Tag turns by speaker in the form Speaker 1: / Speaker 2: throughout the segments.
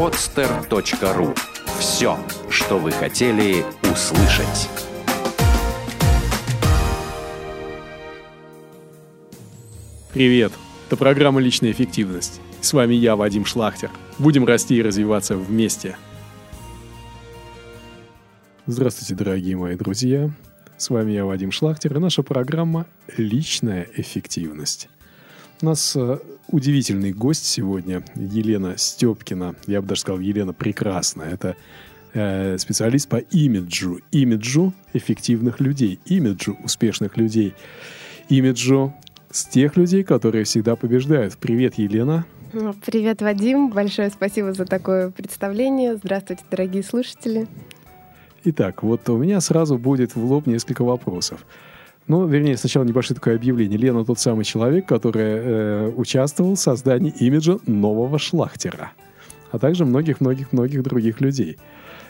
Speaker 1: podster.ru Все, что вы хотели услышать.
Speaker 2: Привет! Это программа «Личная эффективность». С вами я, Вадим Шлахтер. Будем расти и развиваться вместе. Здравствуйте, дорогие мои друзья. С вами я, Вадим Шлахтер, и наша программа «Личная эффективность». У нас э, удивительный гость сегодня, Елена Степкина. Я бы даже сказал, Елена прекрасная. Это э, специалист по имиджу. Имиджу эффективных людей, имиджу успешных людей, имиджу с тех людей, которые всегда побеждают. Привет, Елена.
Speaker 3: Привет, Вадим. Большое спасибо за такое представление. Здравствуйте, дорогие слушатели.
Speaker 2: Итак, вот у меня сразу будет в лоб несколько вопросов. Ну, вернее, сначала небольшое такое объявление. Лена тот самый человек, который э, участвовал в создании имиджа нового шлахтера, а также многих-многих-многих других людей.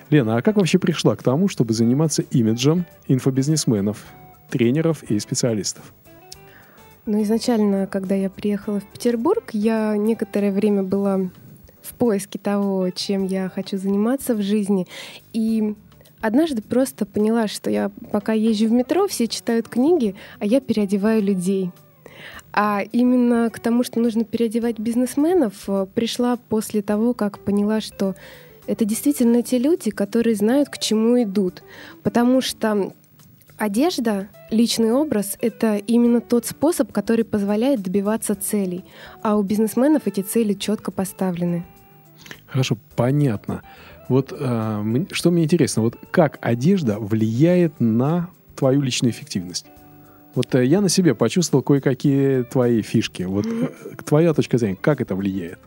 Speaker 2: Лена, а как вообще пришла к тому, чтобы заниматься имиджем инфобизнесменов, тренеров и специалистов?
Speaker 3: Ну, изначально, когда я приехала в Петербург, я некоторое время была в поиске того, чем я хочу заниматься в жизни. И однажды просто поняла, что я пока езжу в метро, все читают книги, а я переодеваю людей. А именно к тому, что нужно переодевать бизнесменов, э, пришла после того, как поняла, что это действительно те люди, которые знают, к чему идут. Потому что одежда, личный образ — это именно тот способ, который позволяет добиваться целей. А у бизнесменов эти цели четко поставлены.
Speaker 2: Хорошо, понятно. Вот э, что мне интересно, вот как одежда влияет на твою личную эффективность? Вот э, я на себе почувствовал кое-какие твои фишки. Вот э, твоя точка зрения, как это влияет?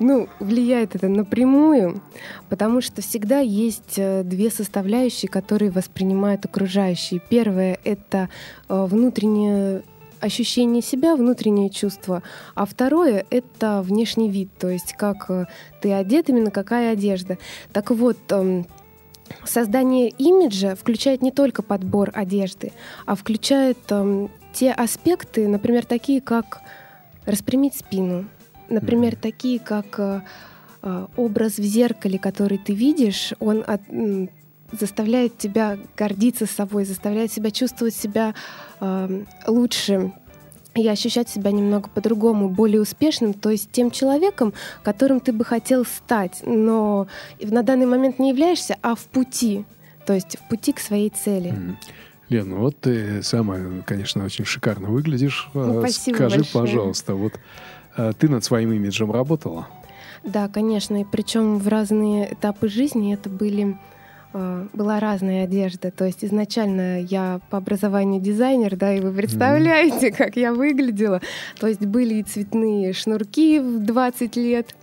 Speaker 3: Ну, влияет это напрямую, потому что всегда есть э, две составляющие, которые воспринимают окружающие. Первое — это э, внутреннее ощущение себя, внутреннее чувство, а второе — это внешний вид, то есть как э, ты одет, именно какая одежда. Так вот, эм, создание имиджа включает не только подбор одежды, а включает эм, те аспекты, например, такие как распрямить спину, например, такие как э, э, образ в зеркале, который ты видишь, он от, заставляет тебя гордиться собой, заставляет себя чувствовать себя э, лучше и ощущать себя немного по-другому, более успешным, то есть тем человеком, которым ты бы хотел стать, но на данный момент не являешься, а в пути, то есть в пути к своей цели. Mm.
Speaker 2: Лена, вот ты сама, конечно, очень шикарно выглядишь.
Speaker 3: Ну, спасибо
Speaker 2: Скажи,
Speaker 3: большое.
Speaker 2: пожалуйста, вот э, ты над своим имиджем работала?
Speaker 3: Да, конечно, и причем в разные этапы жизни это были Э, была разная одежда. То есть изначально я по образованию дизайнер, да, и вы представляете, mm-hmm. как я выглядела. То есть были и цветные шнурки в 20 лет.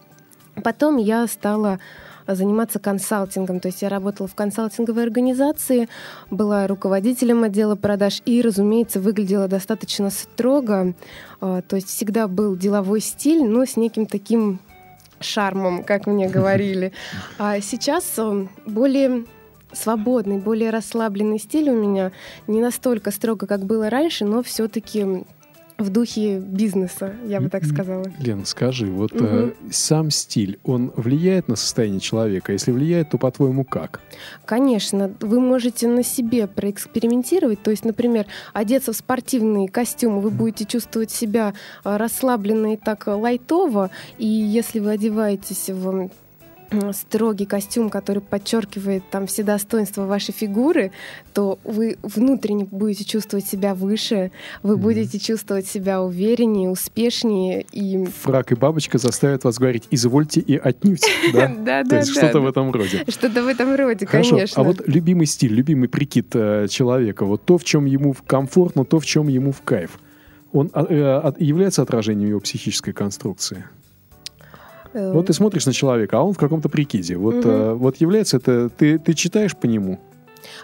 Speaker 3: Потом я стала заниматься консалтингом. То есть я работала в консалтинговой организации, была руководителем отдела продаж и, разумеется, выглядела достаточно строго. Э, то есть всегда был деловой стиль, но с неким таким шармом, как мне говорили. А сейчас э, более свободный, более расслабленный стиль у меня. Не настолько строго, как было раньше, но все-таки в духе бизнеса, я бы так сказала.
Speaker 2: Лена, скажи, вот угу. э, сам стиль, он влияет на состояние человека? Если влияет, то по-твоему как?
Speaker 3: Конечно, вы можете на себе проэкспериментировать. То есть, например, одеться в спортивный костюм, вы будете чувствовать себя э, расслабленно и так лайтово. И если вы одеваетесь в строгий костюм, который подчеркивает там все достоинства вашей фигуры, то вы внутренне будете чувствовать себя выше, вы mm будете чувствовать себя увереннее, успешнее. И...
Speaker 2: Фрак и бабочка заставят вас говорить «извольте и отнюдь». Да,
Speaker 3: да,
Speaker 2: да. То есть что-то в этом роде.
Speaker 3: Что-то в этом роде,
Speaker 2: Хорошо.
Speaker 3: конечно.
Speaker 2: А вот любимый стиль, любимый прикид э, человека, вот то, в чем ему комфортно, то, в чем ему в кайф, он а, э, является отражением его психической конструкции? Вот ты смотришь на человека, а он в каком-то прикиде. Вот, угу. вот является это... Ты, ты читаешь по нему?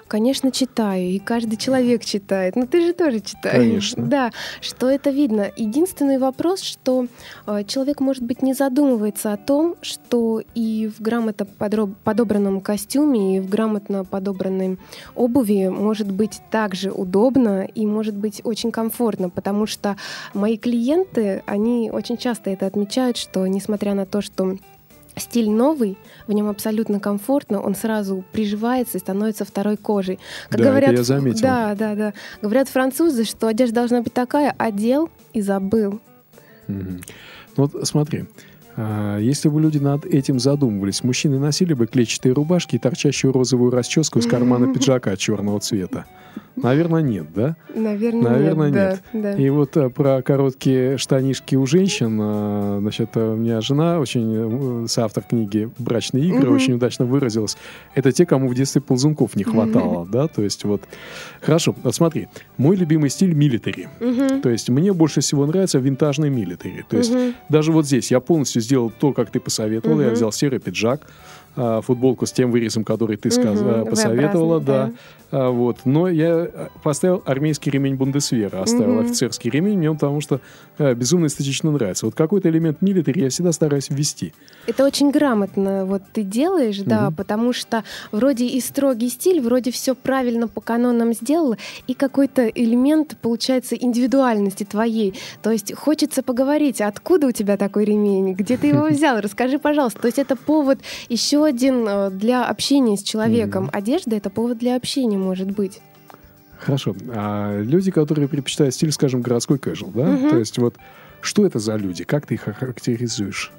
Speaker 3: Конечно, читаю, и каждый человек читает. Но ты же тоже читаешь.
Speaker 2: Конечно.
Speaker 3: Да, что это видно. Единственный вопрос, что э, человек, может быть, не задумывается о том, что и в грамотно подобранном костюме, и в грамотно подобранной обуви может быть также удобно и может быть очень комфортно, потому что мои клиенты, они очень часто это отмечают, что несмотря на то, что стиль новый, в нем абсолютно комфортно, он сразу приживается и становится второй кожей.
Speaker 2: Как да, говорят, это я заметил.
Speaker 3: Да, да, да. Говорят французы, что одежда должна быть такая, одел и забыл.
Speaker 2: Mm-hmm. Ну вот смотри, если бы люди над этим задумывались, мужчины носили бы клетчатые рубашки и торчащую розовую расческу из кармана пиджака черного цвета. Наверное, нет, да?
Speaker 3: Наверное, Наверное нет. нет. Да,
Speaker 2: да. И вот а, про короткие штанишки у женщин, а, значит, у меня жена, очень соавтор книги «Брачные игры», угу. очень удачно выразилась. Это те, кому в детстве ползунков не хватало, да? То есть вот... Хорошо, вот смотри. Мой любимый стиль милитари. То есть мне больше всего нравится винтажный милитари. То есть даже вот здесь я полностью сделал то, как ты посоветовал. Я взял серый пиджак, футболку с тем вырезом, который ты сказ... посоветовала, да. А, вот. Но я поставил армейский ремень Бундесвера, оставил mm-hmm. офицерский ремень, мне он потому что а, безумно эстетично нравится. Вот какой-то элемент милитари я всегда стараюсь ввести.
Speaker 3: Это очень грамотно вот ты делаешь, mm-hmm. да, потому что вроде и строгий стиль, вроде все правильно по канонам сделала, и какой-то элемент, получается, индивидуальности твоей. То есть хочется поговорить, откуда у тебя такой ремень, где ты его взял, расскажи, пожалуйста. То есть это повод еще один э, для общения с человеком. Mm-hmm. Одежда — это повод для общения может быть.
Speaker 2: Хорошо. А люди, которые предпочитают стиль, скажем, городской casual, да? Угу. То есть вот что это за люди? Как ты их характеризуешь?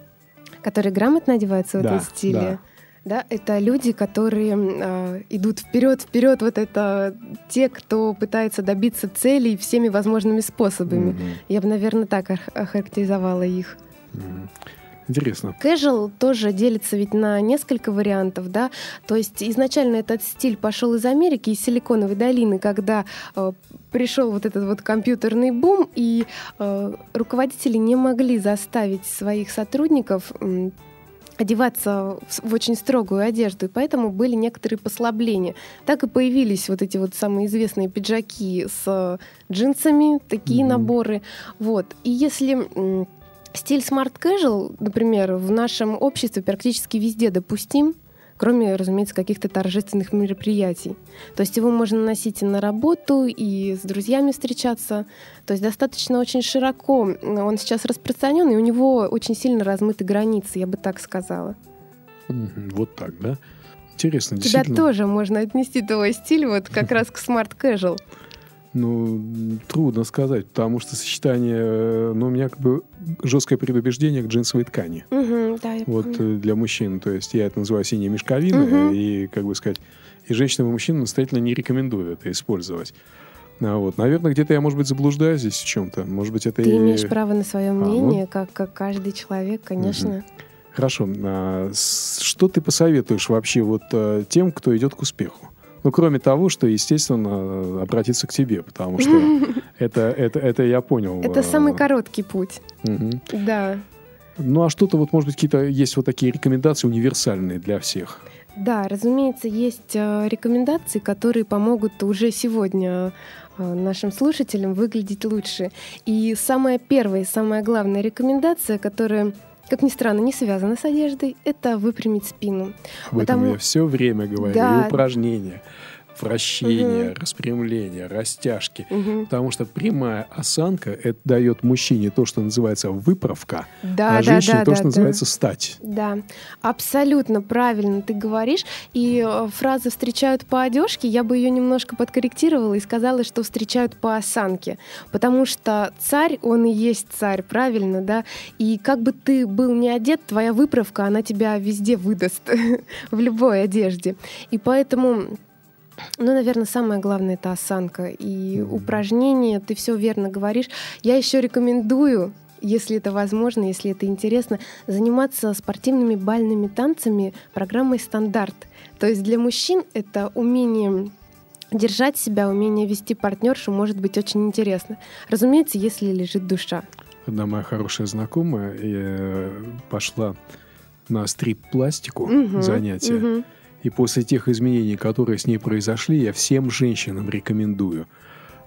Speaker 3: Которые грамотно одеваются в да, этом стиле? Да. Да, это люди, которые э, идут вперед, вперед. Вот это те, кто пытается добиться целей всеми возможными способами. Mm-hmm. Я бы, наверное, так охарактеризовала их.
Speaker 2: Mm-hmm. Интересно.
Speaker 3: Casual тоже делится ведь на несколько вариантов, да. То есть изначально этот стиль пошел из Америки, из Силиконовой долины, когда э, пришел вот этот вот компьютерный бум, и э, руководители не могли заставить своих сотрудников э, одеваться в очень строгую одежду, и поэтому были некоторые послабления. Так и появились вот эти вот самые известные пиджаки с джинсами, такие mm-hmm. наборы. Вот. И если Стиль smart casual, например, в нашем обществе практически везде допустим, кроме, разумеется, каких-то торжественных мероприятий. То есть его можно носить и на работу, и с друзьями встречаться. То есть достаточно очень широко он сейчас распространен, и у него очень сильно размыты границы, я бы так сказала.
Speaker 2: Вот так, да? Интересно,
Speaker 3: Тебя тоже можно отнести твой стиль вот как раз к smart casual.
Speaker 2: Ну, трудно сказать, потому что сочетание, э, ну, у меня как бы жесткое предубеждение к джинсовой ткани.
Speaker 3: Угу, да,
Speaker 2: вот помню. Э, для мужчин, то есть я это называю синяя мешковина, угу. и, как бы сказать, и женщинам и мужчинам настоятельно не рекомендую это использовать. А вот, наверное, где-то я, может быть, заблуждаюсь здесь в чем-то. Может быть, это
Speaker 3: Ты
Speaker 2: и...
Speaker 3: имеешь право на свое мнение, а, ну... как, как каждый человек, конечно. Угу.
Speaker 2: Хорошо. А, что ты посоветуешь вообще вот а, тем, кто идет к успеху? Ну, кроме того, что, естественно, обратиться к тебе, потому что это, это, это я понял.
Speaker 3: Это э, самый короткий путь. Да.
Speaker 2: Ну, а что-то вот, может быть, какие-то есть вот такие рекомендации универсальные для всех?
Speaker 3: Да, разумеется, есть э, рекомендации, которые помогут уже сегодня э, нашим слушателям выглядеть лучше. И самая первая, самая главная рекомендация, которая как ни странно, не связано с одеждой, это выпрямить спину.
Speaker 2: Об Потому... этом я все время говорю. Да. И упражнения вращения, угу. распрямления, растяжки. Угу. Потому что прямая осанка это дает мужчине то, что называется выправка, да, а женщине да, то, да, что да. называется стать.
Speaker 3: Да, абсолютно правильно ты говоришь. И э, фраза «встречают по одежке», я бы ее немножко подкорректировала и сказала, что встречают по осанке. Потому что царь, он и есть царь, правильно, да? И как бы ты был не одет, твоя выправка, она тебя везде выдаст, в любой одежде. И поэтому ну, наверное, самое главное это осанка и mm-hmm. упражнения. Ты все верно говоришь. Я еще рекомендую если это возможно, если это интересно, заниматься спортивными бальными танцами программой «Стандарт». То есть для мужчин это умение держать себя, умение вести партнершу может быть очень интересно. Разумеется, если лежит душа.
Speaker 2: Одна моя хорошая знакомая э, пошла на стрип-пластику угу, занятия. Угу. И после тех изменений, которые с ней произошли, я всем женщинам рекомендую.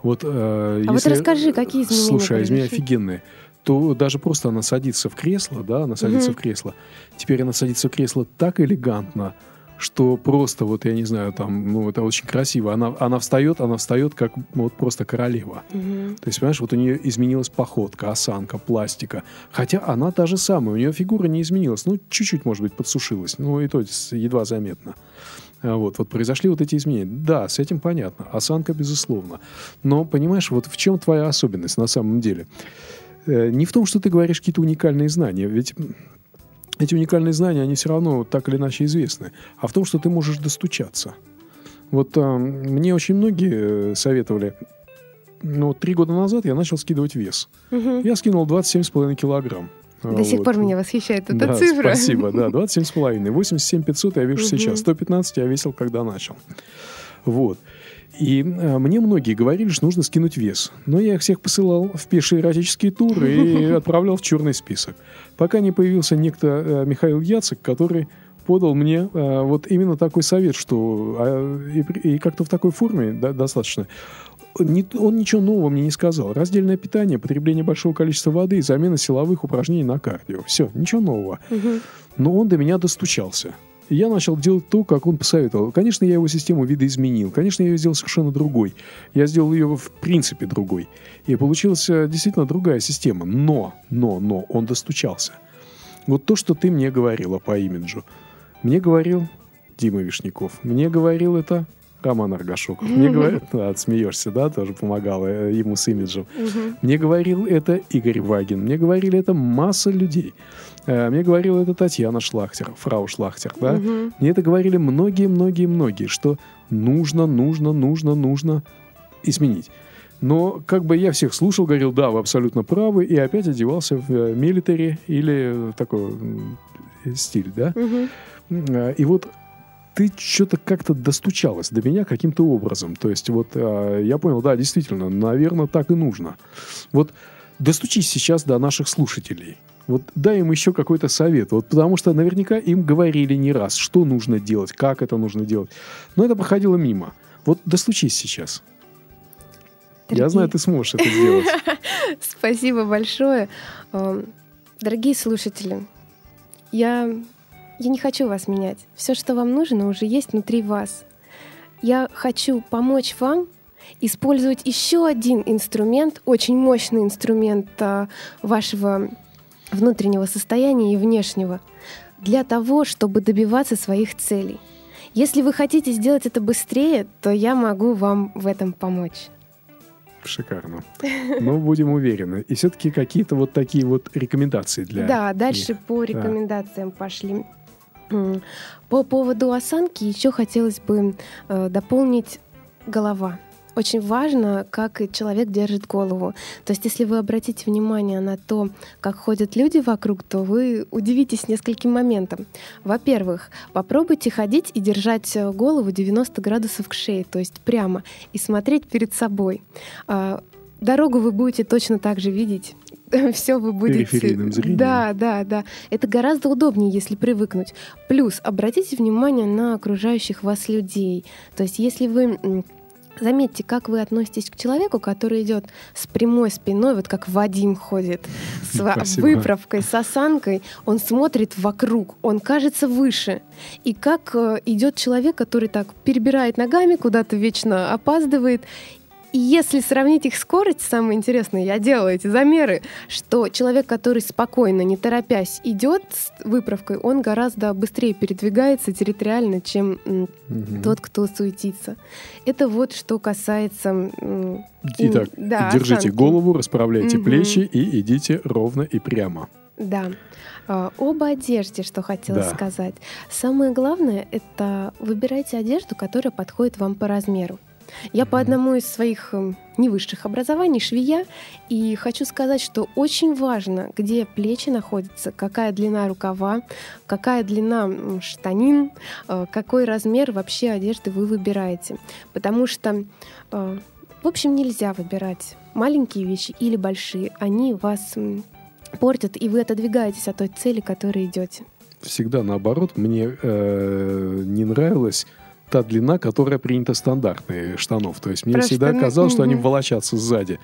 Speaker 2: Вот, э,
Speaker 3: а если, вот расскажи, какие изменения
Speaker 2: Слушай, а изменения офигенные. То даже просто она садится в кресло, да, она садится угу. в кресло. Теперь она садится в кресло так элегантно, что просто вот, я не знаю, там, ну, это очень красиво. Она, она встает, она встает как ну, вот просто королева.
Speaker 3: Мгм.
Speaker 2: То есть, понимаешь, вот у нее изменилась походка, осанка, пластика. Хотя она та же самая, у нее фигура не изменилась. Ну, чуть-чуть, может быть, подсушилась. Ну, и то едва заметно. А Вот, вот произошли вот эти изменения. Да, с этим понятно. Осанка, безусловно. Но, понимаешь, вот в чем твоя особенность на самом деле? Э, Не в том, что ты говоришь какие-то уникальные знания. Ведь эти уникальные знания, они все равно так или иначе известны. А в том, что ты можешь достучаться. Вот а, мне очень многие э, советовали, ну, вот три года назад я начал скидывать вес.
Speaker 3: Мгм.
Speaker 2: Я скинул 27,5 килограмм.
Speaker 3: До сих
Speaker 2: Вот.
Speaker 3: пор меня восхищает эта
Speaker 2: Да,
Speaker 3: цифра.
Speaker 2: спасибо, да, 27,5. 87 500 я вешу
Speaker 3: Мгм.
Speaker 2: сейчас. 115 я весил, когда начал. Вот. И э, мне многие говорили, что нужно скинуть вес. Но я их всех посылал в пешие эротические туры и отправлял в черный список. Пока не появился некто э, Михаил Яцек, который подал мне э, вот именно такой совет, что а, и, как-то в такой форме да, достаточно. Не- он ничего нового мне не сказал. Раздельное питание, потребление большого количества воды и замена силовых упражнений на кардио. Все, ничего нового. Но он до меня достучался. Я начал делать то, как он посоветовал. Конечно, я его систему видоизменил. Конечно, я ее сделал совершенно другой. Я сделал ее в принципе другой. И получилась э, действительно другая система. Но, но, но, он достучался. Вот то, что ты мне говорила по имиджу. Мне говорил Дима Вишняков. Мне говорил это Роман Аргашоков. Мне говорил... Да, смеешься, да, тоже помогала э, ему с имиджем. Мне говорил это Игорь Вагин. Мне говорили это масса людей. Э, Мне говорила это Татьяна Шлахтер, фрау Шлахтер, да? Мне это говорили многие-многие-многие, что нужно, нужно, нужно, нужно изменить. Но как бы я всех слушал, говорил, да, вы абсолютно правы, и опять одевался в э, милитари или такой стиль, да? И вот ты что-то как-то достучалась до меня каким-то образом. То есть вот э, я понял, да, действительно, наверное, так и нужно. Вот достучись сейчас до наших слушателей. Вот дай им еще какой-то совет. Вот потому что наверняка им говорили не раз, что нужно делать, как это нужно делать. Но это проходило мимо. Вот достучись сейчас. Я
Speaker 3: Дорогие-
Speaker 2: знаю, ты сможешь это сделать.
Speaker 3: Спасибо большое. Эм, Дорогие слушатели, я, я не хочу вас менять. Все, что вам нужно, уже есть внутри вас. Я хочу помочь вам использовать еще один инструмент, очень мощный инструмент а, вашего внутреннего состояния и внешнего, для того, чтобы добиваться своих целей. Если вы хотите сделать это быстрее, то я могу вам в этом помочь.
Speaker 2: Шикарно. Но будем уверены. И все-таки какие-то вот такие вот рекомендации для
Speaker 3: Да, дальше
Speaker 2: них.
Speaker 3: по рекомендациям пошли. По поводу осанки еще хотелось бы э, дополнить голова. Очень важно, как человек держит голову. То есть, если вы обратите внимание на то, как ходят люди вокруг, то вы удивитесь нескольким моментам. Во-первых, попробуйте ходить и держать э, голову 90 градусов к шее, то есть прямо, и смотреть перед собой. А, Дорогу вы будете точно так же видеть. Все вы будете... Да, да, да. Это гораздо удобнее, если привыкнуть. Плюс обратите внимание на окружающих вас людей. То есть, если вы Заметьте, как вы относитесь к человеку, который идет с прямой спиной, вот как Вадим ходит, с
Speaker 2: Спасибо.
Speaker 3: выправкой, с осанкой, он смотрит вокруг, он кажется выше. И как э, идет человек, который так перебирает ногами, куда-то вечно опаздывает. И если сравнить их скорость, самое интересное, я делала эти замеры, что человек, который спокойно, не торопясь, идет с выправкой, он гораздо быстрее передвигается территориально, чем
Speaker 2: Мгм.
Speaker 3: тот, кто суетится. Это вот что касается...
Speaker 2: Итак,
Speaker 3: да,
Speaker 2: держите
Speaker 3: осанки.
Speaker 2: голову, расправляйте
Speaker 3: Мгм.
Speaker 2: плечи и идите ровно и прямо.
Speaker 3: Да. А, Об одежде, что хотела
Speaker 2: Да.
Speaker 3: сказать. Самое главное — это выбирайте одежду, которая подходит вам по размеру. Я по одному из своих эм, невысших образований швея, и хочу сказать, что очень важно, где плечи находятся, какая длина рукава, какая длина штанин, э, какой размер вообще одежды вы выбираете. Потому что, э, в общем, нельзя выбирать маленькие вещи или большие. Они вас портят, и вы отодвигаетесь от той цели, к которой идете.
Speaker 2: Всегда наоборот, мне э, не нравилось та длина, которая принята стандартные штанов. То есть мне
Speaker 3: Про
Speaker 2: всегда казалось, что они волочатся сзади.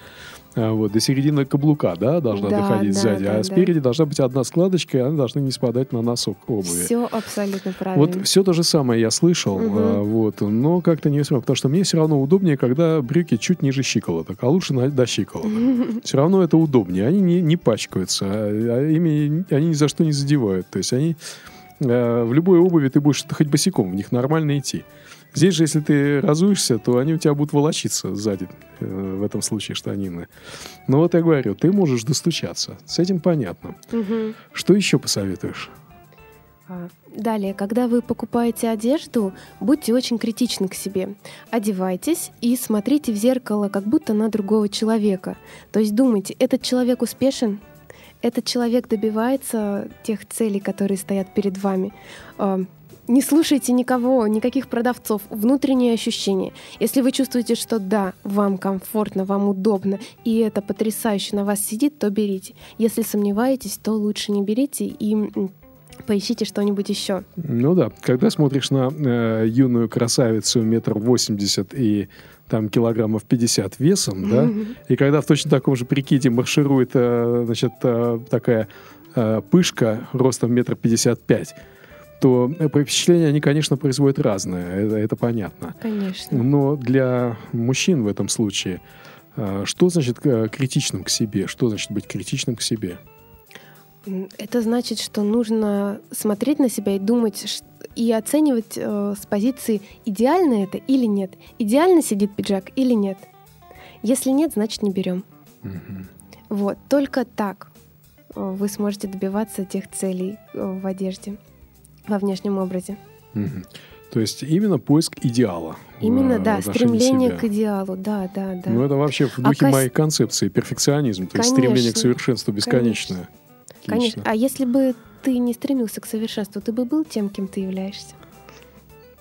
Speaker 2: А, Вот, до середины каблука, да, должна
Speaker 3: Да,
Speaker 2: доходить
Speaker 3: да,
Speaker 2: сзади,
Speaker 3: да,
Speaker 2: а
Speaker 3: да.
Speaker 2: спереди должна быть одна складочка, и они должны не спадать на носок обуви.
Speaker 3: Все абсолютно правильно.
Speaker 2: Вот все то же самое я слышал,
Speaker 3: Мгм.
Speaker 2: а, вот, но как-то не смог, потому что мне все равно удобнее, когда брюки чуть ниже щиколоток, а лучше на- до щиколоток. Все равно это удобнее, они не, не пачкаются, а, а ими они ни за что не задевают. То есть они в любой обуви ты будешь хоть босиком, в них нормально идти. Здесь же, если ты разуешься, то они у тебя будут волочиться сзади, э, в этом случае штанины. Но вот я говорю, ты можешь достучаться. С этим понятно.
Speaker 3: Мгм.
Speaker 2: Что еще посоветуешь?
Speaker 3: А, Далее, когда вы покупаете одежду, будьте очень критичны к себе. Одевайтесь и смотрите в зеркало, как будто на другого человека. То есть думайте, этот человек успешен, этот человек добивается тех целей, которые стоят перед вами. А, Не слушайте никого, никаких продавцов, внутренние ощущения. Если вы чувствуете, что да, вам комфортно, вам удобно, и это потрясающе на вас сидит, то берите. Если сомневаетесь, то лучше не берите и поищите что-нибудь еще.
Speaker 2: Ну да, когда смотришь на э, юную красавицу метр восемьдесят и там килограммов 50 весом, да, и когда в точно таком же прикиде марширует, э, значит, э, такая э, пышка ростом метр пятьдесят пять, то э, впечатления они, конечно, производят разное, это, это понятно.
Speaker 3: Конечно.
Speaker 2: Но для мужчин в этом случае э, что значит э, критичным к себе? Что значит быть критичным к себе?
Speaker 3: Это значит, что нужно смотреть на себя и думать и оценивать э, с позиции идеально это или нет. Идеально сидит пиджак или нет. Если нет, значит не берем.
Speaker 2: Мгм.
Speaker 3: Вот только так э, вы сможете добиваться тех целей э, в одежде, во внешнем образе.
Speaker 2: Мгм. То есть именно поиск идеала.
Speaker 3: Именно,
Speaker 2: э,
Speaker 3: да, стремление
Speaker 2: себя.
Speaker 3: к идеалу, да, да, да.
Speaker 2: Ну, это вообще в
Speaker 3: А
Speaker 2: духе
Speaker 3: кос-
Speaker 2: моей концепции. Перфекционизм, то есть стремление к
Speaker 3: Конечно.
Speaker 2: совершенству бесконечное.
Speaker 3: Конечно. А если бы ты не стремился к совершенству, ты бы был тем, кем ты являешься.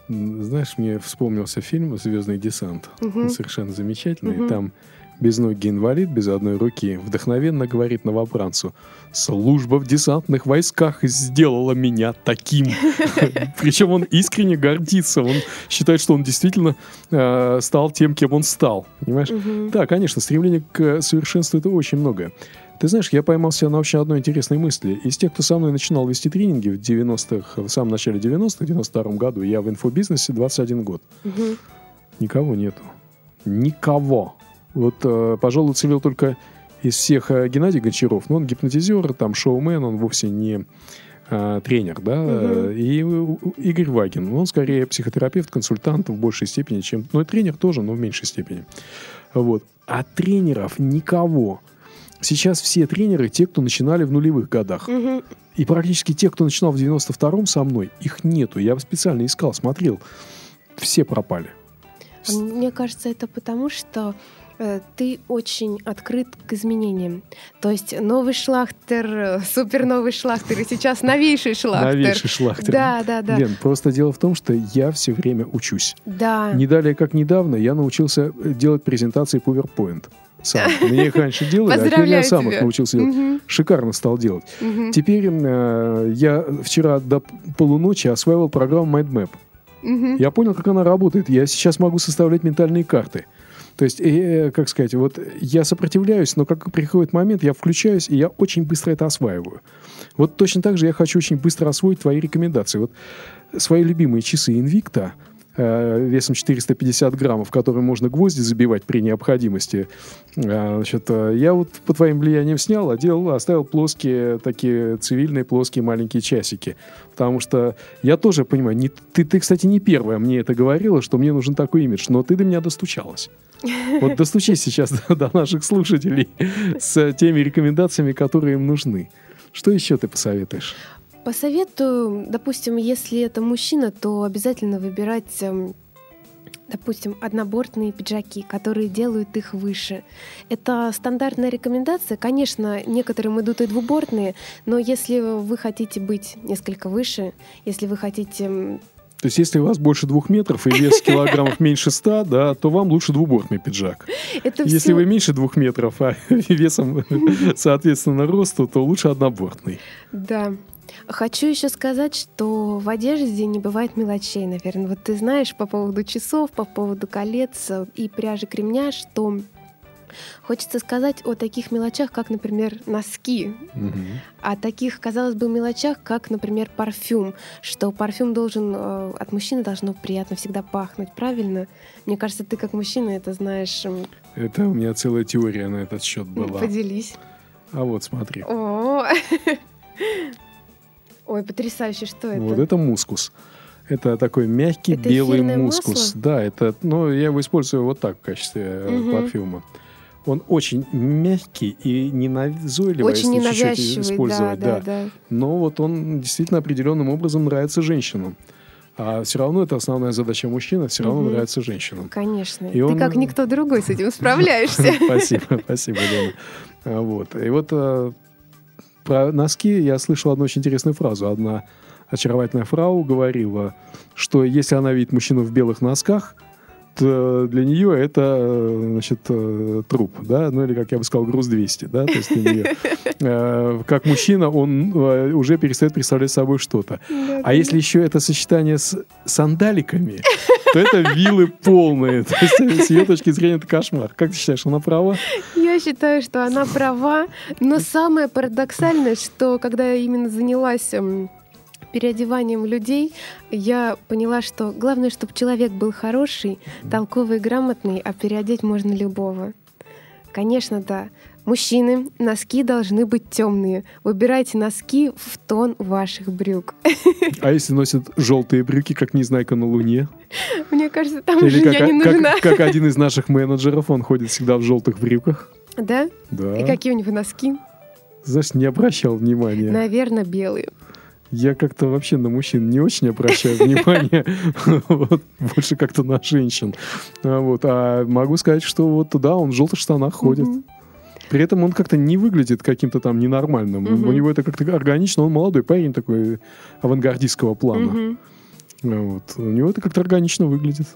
Speaker 2: Знаешь, мне вспомнился фильм «Звездный десант».
Speaker 3: Мгм.
Speaker 2: Он совершенно замечательный.
Speaker 3: Мгм.
Speaker 2: Там безногий инвалид без одной руки вдохновенно говорит новобранцу «Служба в десантных войсках сделала меня таким». Причем он искренне гордится. Он считает, что он действительно э, стал тем, кем он стал. Понимаешь? Да, конечно, стремление к совершенству это очень многое. Ты знаешь, я поймал себя на очень одной интересной мысли. Из тех, кто со мной начинал вести тренинги в 90-х, в самом начале 90-х, в 92 году, я в инфобизнесе 21 год.
Speaker 3: Мгм.
Speaker 2: Никого нету. Никого. Вот, э, пожалуй, уцелел только из всех э, Геннадий Гончаров. Но он гипнотизер, там шоумен, он вовсе не э, тренер, да.
Speaker 3: Мгм.
Speaker 2: И у- Игорь Вагин. Он скорее психотерапевт, консультант в большей степени, чем... Ну, и тренер тоже, но в меньшей степени. Вот. А тренеров никого. Сейчас все тренеры те, кто начинали в нулевых годах.
Speaker 3: Мгм.
Speaker 2: И практически те, кто начинал в 92-м со мной, их нету. Я специально искал, смотрел. Все пропали.
Speaker 3: А Мне кажется, это потому, что э, ты очень открыт к изменениям. То есть новый шлахтер, э, супер новый шлахтер, и сейчас новейший шлахтер.
Speaker 2: Новейший шлахтер.
Speaker 3: Да, да, да.
Speaker 2: Лен, просто дело в том, что я все время учусь.
Speaker 3: Да.
Speaker 2: Не далее, как недавно, я научился э, делать презентации PowerPoint. Сам. Мне их раньше делали, а теперь я сам их научился делать. Шикарно стал делать. Теперь э, я вчера до полуночи осваивал программу MindMap. Я понял, как она работает. Я сейчас могу составлять ментальные карты. То есть, э, как сказать, вот я сопротивляюсь, но как приходит момент, я включаюсь, и я очень быстро это осваиваю. Вот точно так же я хочу очень быстро освоить твои рекомендации. Вот свои любимые часы Invicta э, весом 450 граммов, которые можно гвозди забивать при необходимости. Э, Значит, э, я вот по твоим влияниям снял, одел, оставил плоские, такие цивильные плоские маленькие часики. Потому что я тоже понимаю, не, ты, ты, кстати, не первая мне это говорила, что мне нужен такой имидж, но ты до меня достучалась. Вот достучись сейчас до наших слушателей с теми рекомендациями, которые им нужны. Что еще ты посоветуешь?
Speaker 3: Посоветую, допустим, если это мужчина, то обязательно выбирать, эм, допустим, однобортные пиджаки, которые делают их выше. Это стандартная рекомендация. Конечно, некоторым идут и двубортные, но если вы хотите быть несколько выше, если вы хотите...
Speaker 2: То есть, если у вас больше двух метров и вес килограммов меньше ста, да, то вам лучше двубортный пиджак.
Speaker 3: Это
Speaker 2: Если
Speaker 3: всё-
Speaker 2: вы меньше двух метров, а весом, соответственно, росту, то лучше однобортный.
Speaker 3: Да. Хочу еще сказать, что в одежде не бывает мелочей, наверное. Вот ты знаешь по поводу часов, по поводу колец э, и пряжи кремня, что Хочется сказать о таких мелочах, как, например, носки.
Speaker 2: Мгм.
Speaker 3: О таких, казалось бы, мелочах, как, например, парфюм. Что парфюм должен э, от мужчины должно приятно всегда пахнуть, правильно? Мне кажется, ты как мужчина это знаешь.
Speaker 2: Это у меня целая теория на этот счет была.
Speaker 3: Поделись.
Speaker 2: А вот смотри.
Speaker 3: О, Ой, потрясающе, что это?
Speaker 2: Вот это мускус. Это такой мягкий
Speaker 3: Это
Speaker 2: белый мускус.
Speaker 3: масло?
Speaker 2: Да, это, ну, я его использую вот так в качестве
Speaker 3: Мгм.
Speaker 2: парфюма. Он очень мягкий и не назойливый,
Speaker 3: Очень
Speaker 2: если чуть-чуть
Speaker 3: ненавязчивый, да,
Speaker 2: использовать.
Speaker 3: да, да.
Speaker 2: Но вот он действительно определенным образом нравится женщинам. А все равно это основная задача мужчины, все равно
Speaker 3: Мгм.
Speaker 2: нравится женщинам.
Speaker 3: Конечно.
Speaker 2: И
Speaker 3: Ты
Speaker 2: он-
Speaker 3: как никто другой с этим справляешься.
Speaker 2: Спасибо, спасибо, Лена. А, Вот. И вот э, про носки я слышал одну очень интересную фразу. Одна очаровательная фрау говорила, что если она видит мужчину в белых носках, то для нее это, э, значит, э, труп, да, ну или, как я бы сказал, груз 200, да, то есть для нее. Э, Как мужчина он э, уже перестает представлять собой что-то. А если еще это сочетание с сандаликами, то это вилы полные. То есть с ее точки зрения это кошмар. Как ты считаешь, она права?
Speaker 3: Я считаю, что она права, но самое парадоксальное, что когда я именно занялась м, переодеванием людей, я поняла, что главное, чтобы человек был хороший, толковый, грамотный, а переодеть можно любого. Конечно, да. Мужчины, носки должны быть темные. Выбирайте носки в тон ваших брюк.
Speaker 2: А если носят желтые брюки, как Незнайка на Луне?
Speaker 3: Мне кажется, там
Speaker 2: Или
Speaker 3: уже
Speaker 2: как,
Speaker 3: я не
Speaker 2: как-
Speaker 3: нужна.
Speaker 2: как один из наших менеджеров, он ходит всегда в желтых брюках.
Speaker 3: Да?
Speaker 2: Да.
Speaker 3: И какие у него носки?
Speaker 2: Знаешь, не обращал внимания.
Speaker 3: Наверное, белые.
Speaker 2: Я как-то вообще на мужчин не очень обращаю внимание, больше как-то на женщин. А Вот. А могу сказать, что вот да, он в желтых штанах ходит. При этом он как-то не выглядит каким-то там ненормальным. У него это как-то органично, он молодой парень такой авангардистского плана. А Вот. У него это как-то органично выглядит.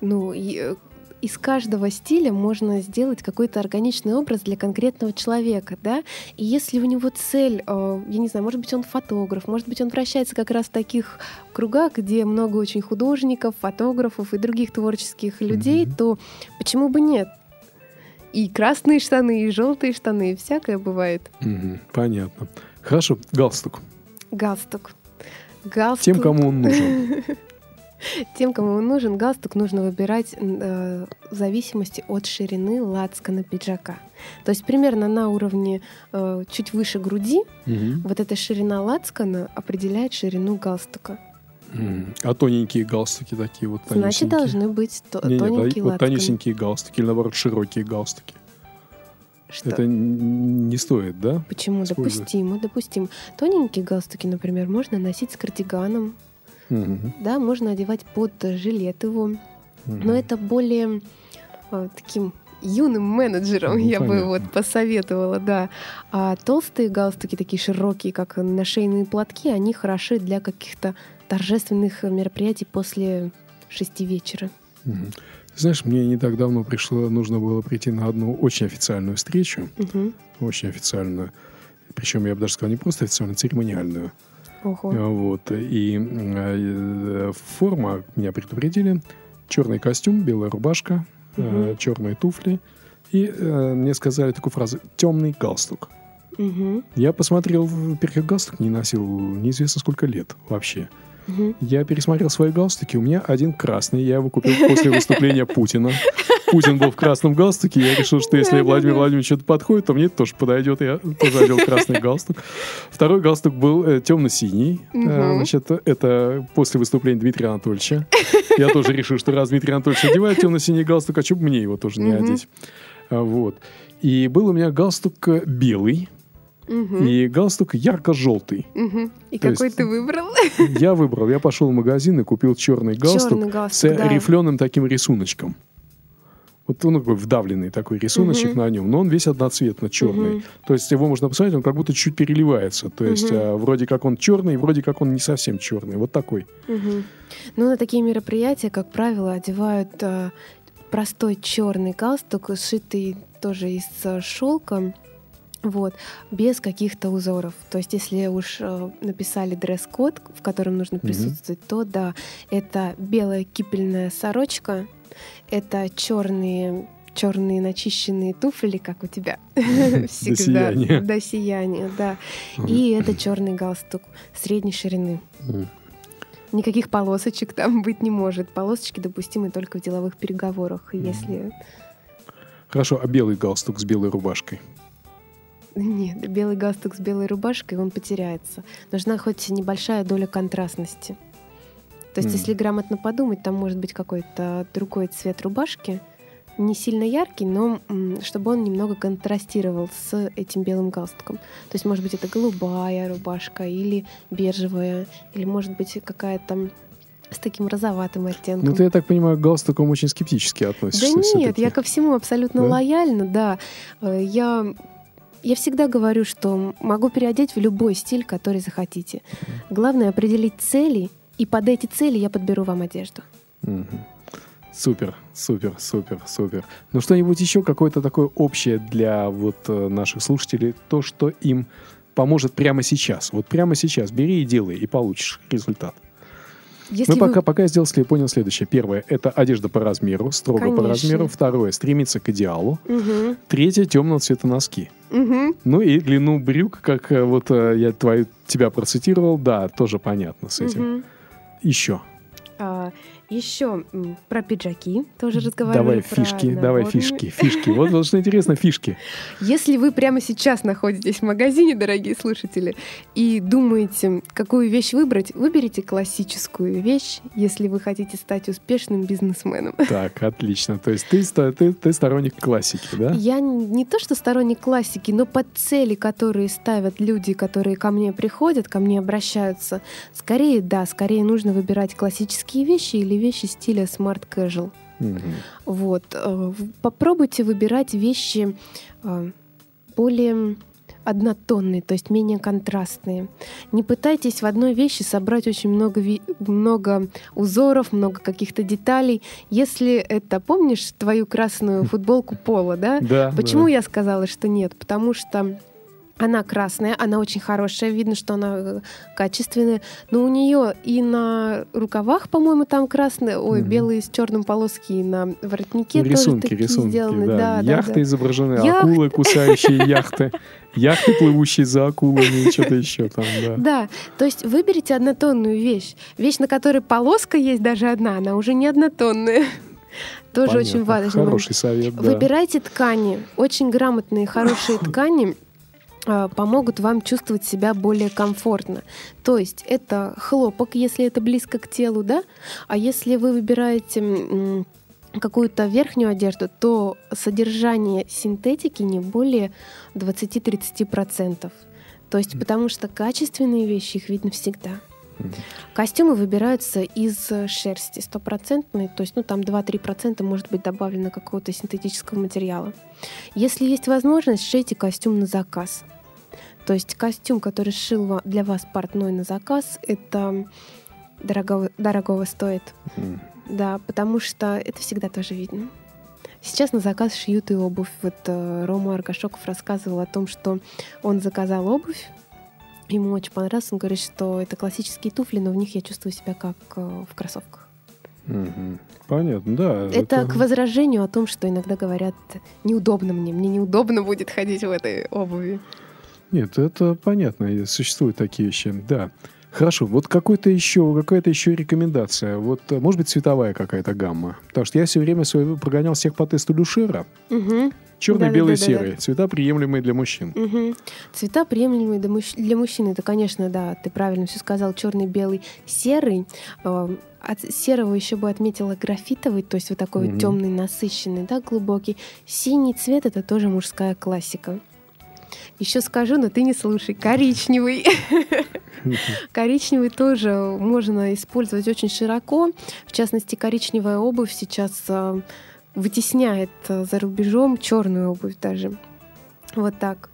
Speaker 3: Ну, э, из каждого стиля можно сделать какой-то органичный образ для конкретного человека, да? И если у него цель, э, я не знаю, может быть, он фотограф, может быть, он вращается как раз в таких кругах, где много очень художников, фотографов и других творческих людей,
Speaker 2: Мгм.
Speaker 3: то почему бы нет? И красные штаны, и желтые штаны, и всякое бывает.
Speaker 2: Мгм. Понятно. Хорошо, галстук.
Speaker 3: Галстук. Галстук.
Speaker 2: Тем, кому он нужен.
Speaker 3: Тем, кому нужен, галстук нужно выбирать э, в зависимости от ширины лацкана пиджака. То есть примерно на уровне э, чуть выше груди
Speaker 2: Мгм.
Speaker 3: вот эта ширина лацкана определяет ширину галстука.
Speaker 2: А тоненькие галстуки такие вот
Speaker 3: Значит,
Speaker 2: тонюсенькие?
Speaker 3: должны быть то-
Speaker 2: Не-не, да,
Speaker 3: тоненькие
Speaker 2: вот тонюсенькие галстуки или, наоборот, широкие галстуки.
Speaker 3: Что?
Speaker 2: Это не стоит, да?
Speaker 3: Почему? Допустимо, допустимо. Тоненькие галстуки, например, можно носить с кардиганом,
Speaker 2: Мгм.
Speaker 3: да, можно одевать под жилет его.
Speaker 2: Мгм.
Speaker 3: Но это более э, таким юным менеджером,
Speaker 2: Ну,
Speaker 3: я бы
Speaker 2: понятно.
Speaker 3: вот посоветовала, да. А толстые галстуки, такие широкие, как нашейные платки, они хороши для каких-то торжественных мероприятий после шести вечера.
Speaker 2: Ты Знаешь, мне не так давно пришло, нужно было прийти на одну очень официальную встречу,
Speaker 3: Мгм.
Speaker 2: очень официальную, причем я бы даже сказал не просто официальную, церемониальную.
Speaker 3: Ого.
Speaker 2: А, Вот. И э, форма, меня предупредили, черный костюм, белая рубашка,
Speaker 3: Мгм.
Speaker 2: черные туфли. И э, мне сказали такую фразу «темный галстук».
Speaker 3: Мгм.
Speaker 2: Я посмотрел, во-первых, я галстук не носил неизвестно сколько лет вообще.
Speaker 3: Мгм.
Speaker 2: Я пересмотрел свои галстуки, у меня один красный, я его купил после выступления Путина. Путин был в красном галстуке, я решил, что если Владимир Владимирович что-то подходит, то мне это тоже подойдет, я тоже одел красный галстук. Второй галстук был э, темно-синий, Э, значит, это после выступления Дмитрия Анатольевича. Я тоже решил, что раз Дмитрий Анатольевич одевает темно-синий галстук, а что бы мне его тоже не
Speaker 3: Мгм.
Speaker 2: одеть? А, Вот. И был у меня галстук э, белый
Speaker 3: Мгм.
Speaker 2: и галстук ярко-желтый.
Speaker 3: Мгм. И
Speaker 2: То
Speaker 3: какой
Speaker 2: есть-
Speaker 3: ты выбрал?
Speaker 2: Я выбрал, я пошел в магазин и купил черный галстук
Speaker 3: Черный
Speaker 2: с
Speaker 3: галстук, да.
Speaker 2: рифленым таким рисуночком. Вот он такой вдавленный такой рисуночек
Speaker 3: Мгм.
Speaker 2: на нем, но он весь одноцветно черный.
Speaker 3: Мгм.
Speaker 2: То есть его можно посмотреть, он как будто чуть переливается. То есть
Speaker 3: Мгм.
Speaker 2: а, вроде как он черный, вроде как он не совсем черный. Вот такой.
Speaker 3: Мгм. Ну, на такие мероприятия, как правило, одевают э, простой черный галстук, сшитый тоже из шелка. Вот, без каких-то узоров. То есть, если уж э, написали дресс-код, в котором нужно присутствовать, mm-hmm. то да, это белая кипельная сорочка, это черные черные начищенные туфли, как у тебя
Speaker 2: всегда.
Speaker 3: До сияния. да. И это черный галстук средней ширины. Никаких полосочек там быть не может. Полосочки допустимы только в деловых переговорах, если...
Speaker 2: Хорошо, а белый галстук с белой рубашкой?
Speaker 3: Нет, белый галстук с белой рубашкой, он потеряется. Нужна хоть небольшая доля контрастности. То есть, mm. если грамотно подумать, там может быть какой-то другой цвет рубашки, не сильно яркий, но чтобы он немного контрастировал с этим белым галстуком. То есть, может быть, это голубая рубашка или бежевая, или, может быть, какая-то с таким розоватым оттенком.
Speaker 2: Ну, ты, я так понимаю, к галстукам очень скептически относишься.
Speaker 3: Да нет, я ко всему абсолютно да? лояльна, да. Э, я я всегда говорю, что могу переодеть в любой стиль, который захотите. Главное определить цели, и под эти цели я подберу вам одежду.
Speaker 2: Супер, супер, супер, супер. Ну что-нибудь еще какое-то такое общее для вот э, наших слушателей, то, что им поможет прямо сейчас. Вот прямо сейчас бери и делай, и получишь результат. Если Мы вы... пока, пока я сделал, понял следующее. Первое – это одежда по размеру, строго Конечно. по размеру. Второе – стремиться к идеалу. Угу. Третье – темного цвета носки. Угу. Ну и длину брюк, как э, вот э, я твою, тебя процитировал, да, тоже понятно с этим. Угу. Еще.
Speaker 3: А, еще про пиджаки тоже разговаривали.
Speaker 2: Давай фишки, давай фишки, фишки. Вот, вот что интересно, фишки.
Speaker 3: Если вы прямо сейчас находитесь в магазине, дорогие слушатели, и думаете, какую вещь выбрать, выберите классическую вещь, если вы хотите стать успешным бизнесменом.
Speaker 2: Так, отлично. То есть ты, ты, ты сторонник классики, да?
Speaker 3: Я не то, что сторонник классики, но под цели, которые ставят люди, которые ко мне приходят, ко мне обращаются, скорее, да, скорее нужно выбирать классические вещи или вещи стиля smart casual. Mm-hmm. Вот. Э, попробуйте выбирать вещи э, более однотонные, то есть менее контрастные. Не пытайтесь в одной вещи собрать очень много, ви- много узоров, много каких-то деталей. Если это, помнишь твою красную футболку Пола, да?
Speaker 2: Да.
Speaker 3: Почему
Speaker 2: да.
Speaker 3: я сказала, что нет? Потому что она красная, она очень хорошая, видно, что она э, качественная. Но у нее и на рукавах, по-моему, там красные, ой, mm-hmm. белые с черным полоски, и на воротнике
Speaker 2: ну, рисунки,
Speaker 3: тоже такие
Speaker 2: рисунки,
Speaker 3: сделаны.
Speaker 2: Да.
Speaker 3: Да,
Speaker 2: яхты
Speaker 3: да,
Speaker 2: изображены, Яхт... акулы, кусающие яхты. Яхты, плывущие за акулами, и что-то еще там, да.
Speaker 3: Да, то есть выберите однотонную вещь. Вещь, на которой полоска есть даже одна, она уже не однотонная. Тоже
Speaker 2: Понятно.
Speaker 3: очень важно.
Speaker 2: Хороший совет, да.
Speaker 3: Выбирайте ткани, очень грамотные, хорошие ткани помогут вам чувствовать себя более комфортно. То есть это хлопок, если это близко к телу, да? А если вы выбираете какую-то верхнюю одежду, то содержание синтетики не более 20-30%. То есть потому что качественные вещи, их видно всегда. Костюмы выбираются из шерсти стопроцентной, то есть ну, там 2-3% может быть добавлено какого-то синтетического материала. Если есть возможность, шейте костюм на заказ. То есть костюм, который шил для вас портной на заказ, это дорого, дорогого стоит. Mm. Да, потому что это всегда тоже видно. Сейчас на заказ шьют и обувь. Вот э, Рома Аркашоков рассказывал о том, что он заказал обувь, ему очень понравилось. Он говорит, что это классические туфли, но в них я чувствую себя как э, в кроссовках.
Speaker 2: Угу. Понятно, да.
Speaker 3: Это, это к возражению о том, что иногда говорят, неудобно мне, мне неудобно будет ходить в этой обуви.
Speaker 2: Нет, это понятно, существуют такие вещи, да. Хорошо, вот какой-то еще, какая-то еще рекомендация. Вот, э, может быть, цветовая какая-то гамма. Потому что я все время свое прогонял всех по тесту Люшера. Угу. Черный, да, белый, да, да, серый. Да, да. Цвета приемлемые для мужчин.
Speaker 3: Угу. Цвета приемлемые для, мужч... для мужчин. Это, конечно, да, ты правильно все сказал. Черный, белый, серый. Э, от серого еще бы отметила графитовый, то есть вот такой угу. темный, насыщенный, да, глубокий. Синий цвет это тоже мужская классика. Еще скажу, но ты не слушай. Коричневый. Коричневый тоже можно использовать очень широко. В частности, коричневая обувь сейчас а, вытесняет а, за рубежом черную обувь даже. Вот так.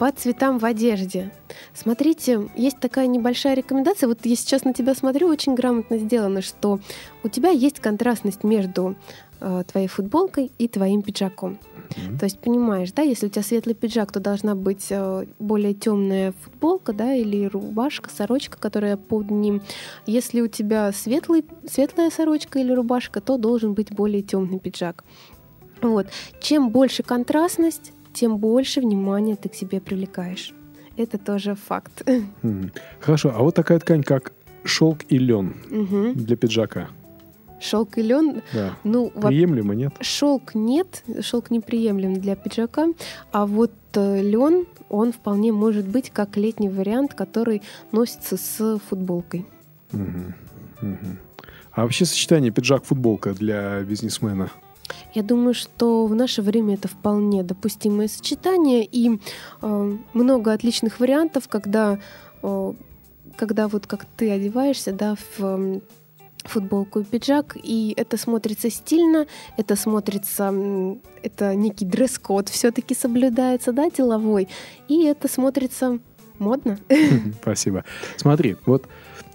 Speaker 3: По цветам в одежде. Смотрите, есть такая небольшая рекомендация. Вот я сейчас на тебя смотрю, очень грамотно сделано, что у тебя есть контрастность между э, твоей футболкой и твоим пиджаком. Mm-hmm. То есть понимаешь, да, если у тебя светлый пиджак, то должна быть э, более темная футболка, да, или рубашка, сорочка, которая под ним. Если у тебя светлый, светлая сорочка или рубашка, то должен быть более темный пиджак. Вот. Чем больше контрастность, тем больше внимания ты к себе привлекаешь. Это тоже факт.
Speaker 2: Хорошо, а вот такая ткань, как шелк и лен угу. для пиджака.
Speaker 3: Шелк и лен.
Speaker 2: Да. Ну, Приемлемо, нет?
Speaker 3: Шелк нет, шелк неприемлем для пиджака, а вот э, лен, он вполне может быть как летний вариант, который носится с футболкой. Угу.
Speaker 2: Угу. А вообще сочетание пиджак-футболка для бизнесмена?
Speaker 3: Я думаю, что в наше время это вполне допустимое сочетание и э, много отличных вариантов, когда, э, когда вот как ты одеваешься, да, в футболку и пиджак, и это смотрится стильно, это смотрится, это некий дресс-код все-таки соблюдается, да, деловой, и это смотрится модно.
Speaker 2: Спасибо. Смотри, вот э,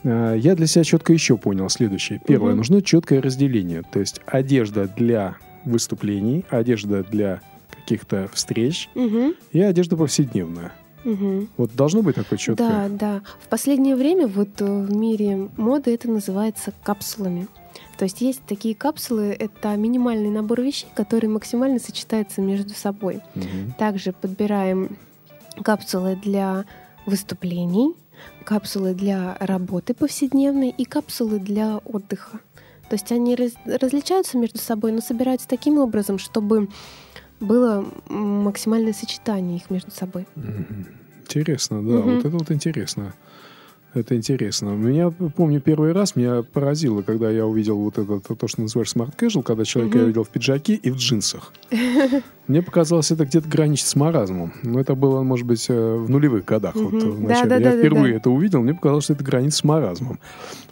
Speaker 2: я для себя четко еще понял следующее. Первое, угу. нужно четкое разделение, то есть одежда для выступлений, одежда для каких-то встреч угу. и одежда повседневная. Угу. Вот должно быть такое четкое.
Speaker 3: Да, да. В последнее время вот э, в мире моды это называется капсулами. То есть есть такие капсулы, это минимальный набор вещей, которые максимально сочетаются между собой. Угу. Также подбираем капсулы для выступлений, капсулы для работы повседневной и капсулы для отдыха. То есть они раз, различаются между собой, но собираются таким образом, чтобы было максимальное сочетание их между собой.
Speaker 2: Интересно, да, угу. вот это вот интересно. Это интересно. Меня, помню, первый раз меня поразило, когда я увидел вот это, то, что называешь smart casual, когда человека mm-hmm. я увидел в пиджаке и в джинсах. Мне показалось, это где-то граничит с маразмом. Но это было, может быть, э, в нулевых годах. Mm-hmm. Вот, начале. Да, да, я да, впервые да, это увидел, мне показалось, что это граница с маразмом.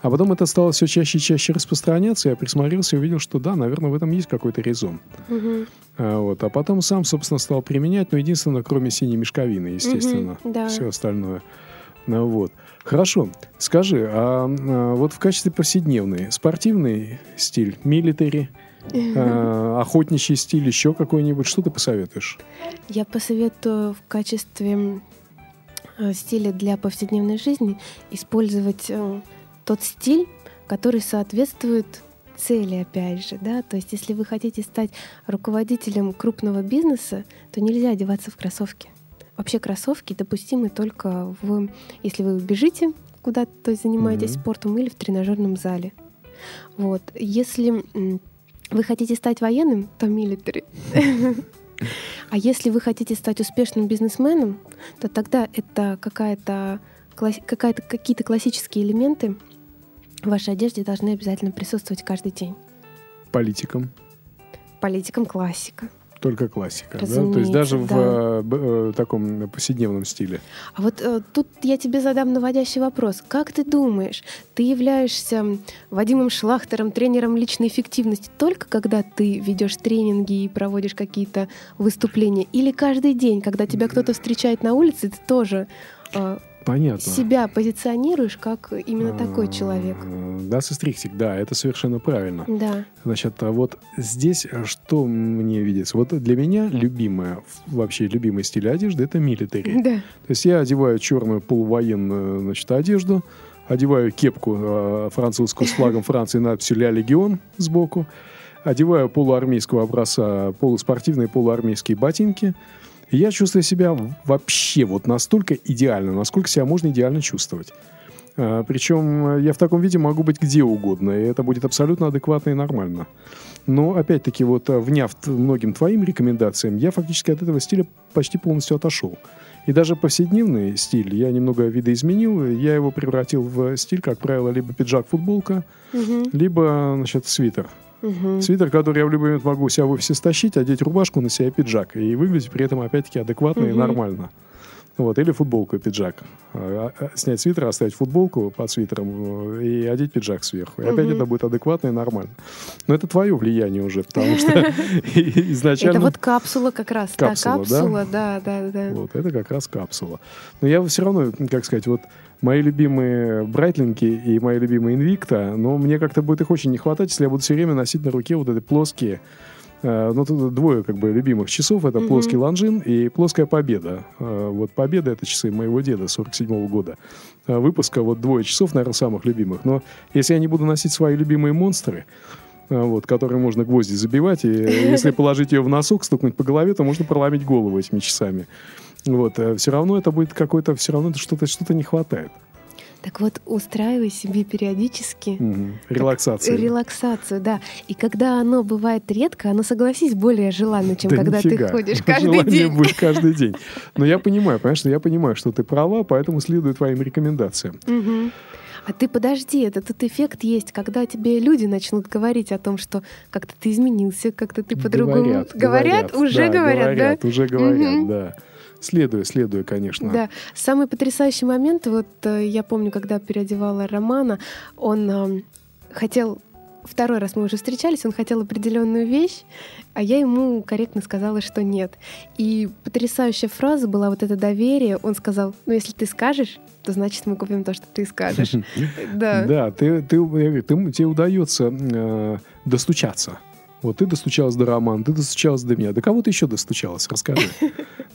Speaker 2: А потом это стало все чаще и чаще распространяться, я присмотрелся и увидел, что да, наверное, в этом есть какой-то резон. Mm-hmm. А, вот. а потом сам, собственно, стал применять, но единственное, кроме синей мешковины, естественно. Mm-hmm, да. Все остальное. Ну, вот. Хорошо. Скажи, а, а вот в качестве повседневный спортивный стиль, милитари, а, охотничий стиль, еще какой-нибудь, что ты посоветуешь?
Speaker 3: Я посоветую в качестве э, стиля для повседневной жизни использовать э, тот стиль, который соответствует цели, опять же, да, то есть если вы хотите стать руководителем крупного бизнеса, то нельзя одеваться в кроссовки. Вообще кроссовки допустимы только в, если вы бежите куда-то, то есть занимаетесь mm-hmm. спортом или в тренажерном зале. Вот. Если вы хотите стать военным, то милитари. А если вы хотите стать успешным бизнесменом, то тогда это какая-то какая-то какие-то классические элементы в вашей одежде должны обязательно присутствовать каждый день.
Speaker 2: Политикам.
Speaker 3: Политикам классика.
Speaker 2: Только классика, да? То есть даже да. в э, э, таком повседневном стиле.
Speaker 3: А вот э, тут я тебе задам наводящий вопрос. Как ты думаешь, ты являешься Вадимом Шлахтером, тренером личной эффективности только когда ты ведешь тренинги и проводишь какие-то выступления? Или каждый день, когда тебя кто-то встречает на улице, ты тоже э,
Speaker 2: Понятно.
Speaker 3: себя позиционируешь как именно такой человек.
Speaker 2: Да, сестрихтик, да, это совершенно правильно.
Speaker 3: Да.
Speaker 2: Значит, а вот здесь что мне видится? Вот для меня любимая, вообще любимый стиль одежды это милитари.
Speaker 3: Да.
Speaker 2: То есть я одеваю черную полувоенную, значит, одежду, одеваю кепку э, французскую с флагом Франции надписью «Ля Легион» сбоку, одеваю полуармейского образца полуспортивные полуармейские ботинки – я чувствую себя вообще вот настолько идеально, насколько себя можно идеально чувствовать. А, Причем я в таком виде могу быть где угодно, и это будет абсолютно адекватно и нормально. Но, опять-таки, вот а, вняв многим твоим рекомендациям, я фактически от этого стиля почти полностью отошел. И даже повседневный стиль я немного видоизменил. Я его превратил в стиль, как правило, либо пиджак-футболка, угу. либо, значит, свитер. Угу. Свитер, который я в любой момент могу себя в офисе стащить, одеть рубашку на себя пиджак и выглядеть при этом опять-таки адекватно угу. и нормально. Вот, или футболку и пиджак. А, а, снять свитер, оставить футболку под свитером э, и одеть пиджак сверху. И опять это будет адекватно и нормально. Но это твое влияние уже, потому что изначально...
Speaker 3: Это вот капсула как раз.
Speaker 2: Капсула,
Speaker 3: капсула, да, да, да.
Speaker 2: Вот, это как раз капсула. Но я все равно, как сказать, вот мои любимые Breitling и и мои любимые Invicta, но мне как-то будет их очень не хватать, если я буду все время носить на руке вот эти плоские э, ну, тут двое как бы любимых часов. Это mm-hmm. плоский Longines и плоская победа. Э, вот победа — это часы моего деда 47 года. Э, выпуска вот двое часов, наверное, самых любимых. Но если я не буду носить свои любимые монстры, вот, которые можно гвозди забивать, и если положить ее в носок, стукнуть по голове, то можно проломить голову этими часами. Вот, э, все равно это будет какой-то, все равно это что-то что не хватает.
Speaker 3: Так вот, устраивай себе периодически
Speaker 2: угу. релаксацию.
Speaker 3: Релаксацию, да. И когда оно бывает редко, оно, согласись, более желанно, чем
Speaker 2: да
Speaker 3: когда
Speaker 2: нифига.
Speaker 3: ты ходишь каждый
Speaker 2: Желание
Speaker 3: день.
Speaker 2: будет каждый день. Но я понимаю, понимаешь, я понимаю, что ты права, поэтому следую твоим рекомендациям.
Speaker 3: Угу. А ты подожди, это тот эффект есть, когда тебе люди начнут говорить о том, что как-то ты изменился, как-то ты по-другому.
Speaker 2: Говорят,
Speaker 3: говорят,
Speaker 2: говорят,
Speaker 3: уже
Speaker 2: да,
Speaker 3: говорят,
Speaker 2: говорят,
Speaker 3: да?
Speaker 2: уже говорят,
Speaker 3: Угу.
Speaker 2: да. Следую, следую, конечно.
Speaker 3: Да, самый потрясающий момент, вот э, я помню, когда переодевала Романа, он э, хотел второй раз мы уже встречались, он хотел определенную вещь, а я ему корректно сказала, что нет. И потрясающая фраза была вот это доверие. Он сказал, ну если ты скажешь, то значит мы купим то, что ты скажешь. Да.
Speaker 2: Ты- тебе удается э, достучаться. Вот ты достучалась до Романа, ты достучалась до меня. До кого ты еще достучалась? Расскажи.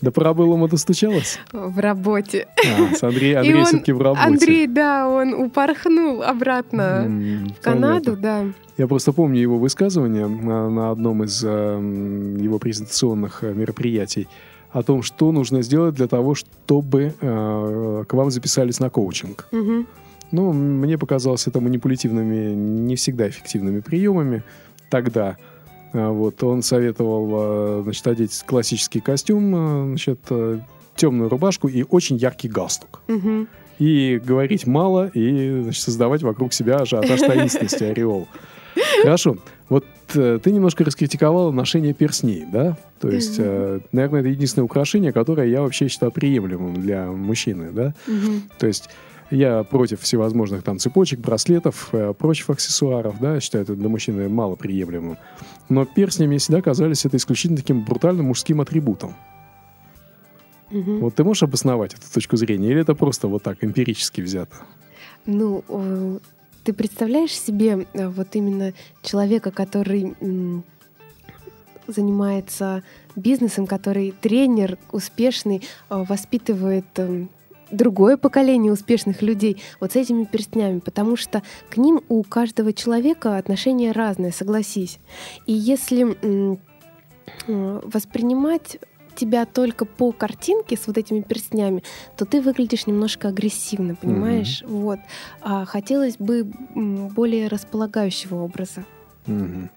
Speaker 2: До Парабеллума достучалась?
Speaker 3: В работе.
Speaker 2: А, с Андрей, Андрей все-таки в работе.
Speaker 3: Андрей, да, он упорхнул обратно
Speaker 2: М,
Speaker 3: в Канаду,
Speaker 2: понятно.
Speaker 3: да.
Speaker 2: Я просто помню его высказывание на, на одном из э, его презентационных э, мероприятий о том, что нужно сделать для того, чтобы э, к вам записались на коучинг.
Speaker 3: Мгм.
Speaker 2: Ну, мне показалось это манипулятивными, не всегда эффективными приемами тогда. А, Вот, он советовал, э, значит, одеть классический костюм, э, значит, э, темную рубашку и очень яркий галстук.
Speaker 3: Мгм.
Speaker 2: И говорить мало, и значит, создавать вокруг себя ажиотаж таинственности, ореол. Хорошо. Вот э, ты немножко раскритиковала ношение перстней, да? То есть, э, наверное, это единственное украшение, которое я вообще считаю приемлемым для мужчины, да?
Speaker 3: Мгм.
Speaker 2: То есть я против всевозможных там цепочек, браслетов, э, прочих аксессуаров, да, считаю это для мужчины мало приемлемым. Но перстни мне всегда казались это исключительно таким брутальным мужским атрибутом.
Speaker 3: Мгм.
Speaker 2: Вот ты можешь обосновать эту точку зрения, или это просто вот так эмпирически взято?
Speaker 3: Ну, э, ты представляешь себе э, вот именно человека, который занимается бизнесом, который тренер успешный, воспитывает эм, другое поколение успешных людей вот с этими перстнями, потому что к ним у каждого человека отношение разное, согласись. И если э, воспринимать тебя только по картинке с вот этими перстнями, то ты выглядишь немножко агрессивно, понимаешь? Вот. А хотелось бы более располагающего образа.
Speaker 2: Мгм.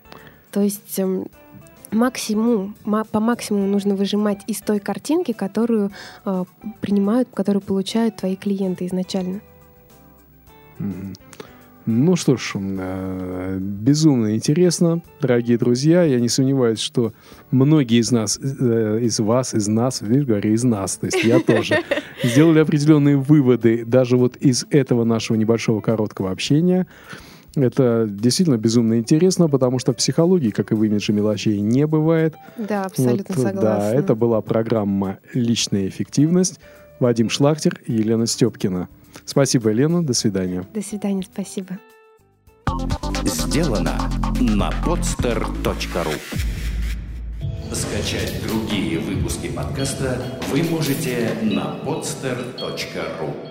Speaker 3: То есть эм, максимум, ма- по максимуму нужно выжимать из той картинки, которую э, принимают, которую получают твои клиенты изначально.
Speaker 2: Ну что ж, э, безумно интересно, дорогие друзья. Я не сомневаюсь, что многие из нас, э, из вас, из нас, видишь, говорю, из нас, то есть я тоже, сделали определенные выводы даже вот из этого нашего небольшого короткого общения. Это действительно безумно интересно, потому что в психологии, как и в имидже мелочей, не бывает.
Speaker 3: Да, абсолютно
Speaker 2: Вот,
Speaker 3: согласна.
Speaker 2: Да, это была программа «Личная эффективность». Вадим Шлахтер и Елена Степкина. Спасибо, Елена. До свидания.
Speaker 3: До свидания, спасибо.
Speaker 1: Сделано на podster.ru Скачать другие выпуски подкаста вы можете на podster.ru